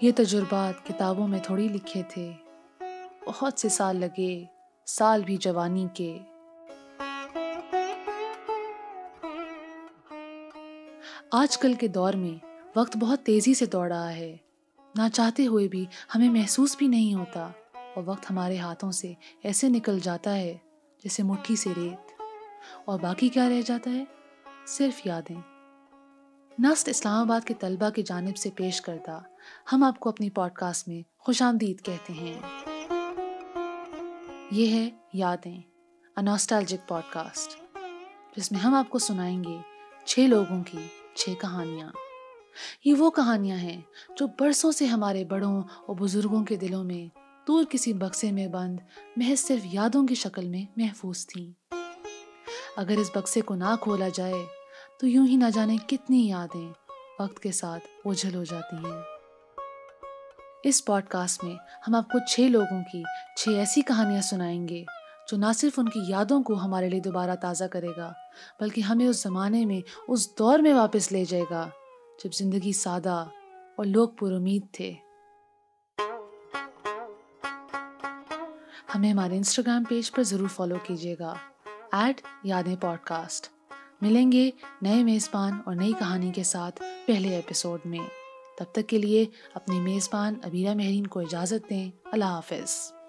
یہ تجربات کتابوں میں تھوڑی لکھے تھے۔ بہت سے سال لگے، سال بھی جوانی کے۔ آج کل کے دور میں وقت بہت تیزی سے دوڑ رہا ہے۔ نہ چاہتے ہوئے بھی ہمیں محسوس بھی نہیں ہوتا اور وقت ہمارے ہاتھوں سے ایسے نکل جاتا ہے جیسے مٹھی سے ریت۔ اور باقی کیا رہ جاتا ہے؟ صرف یادیں۔ نسٹ اسلام آباد کے طلبہ کی جانب سے پیش کرتا ہم آپ کو اپنی پوڈ کاسٹ میں خوش آمدید کہتے ہیں۔ یہ ہے یادیں اناسٹالجک پوڈ کاسٹ جس میں ہم آپ کو سنائیں گے چھ لوگوں کی چھ کہانیاں۔ یہ وہ کہانیاں ہیں جو برسوں سے ہمارے بڑوں اور بزرگوں کے دلوں میں دور کسی بکسے میں بند، محض صرف یادوں کی شکل میں محفوظ تھیں۔ اگر اس بکسے کو نہ کھولا جائے تو یوں ہی نہ جانے کتنی یادیں وقت کے ساتھ اوجھل ہو جاتی ہیں۔ اس پوڈ کاسٹ میں ہم آپ کو چھ لوگوں کی چھ ایسی کہانیاں سنائیں گے جو نہ صرف ان کی یادوں کو ہمارے لیے دوبارہ تازہ کرے گا، بلکہ ہمیں اس زمانے میں، اس دور میں واپس لے جائے گا جب زندگی سادہ اور لوگ پر امید تھے۔ ہمیں ہمارے انسٹاگرام پیج پر ضرور فالو کیجیے گا۔ ایڈ یادیں پوڈ کاسٹ ملیں گے نئے میزبان اور نئی کہانی کے ساتھ پہلے ایپیسوڈ میں۔ تب تک کے لیے اپنے میزبان ابیرہ مہرین کو اجازت دیں۔ اللہ حافظ۔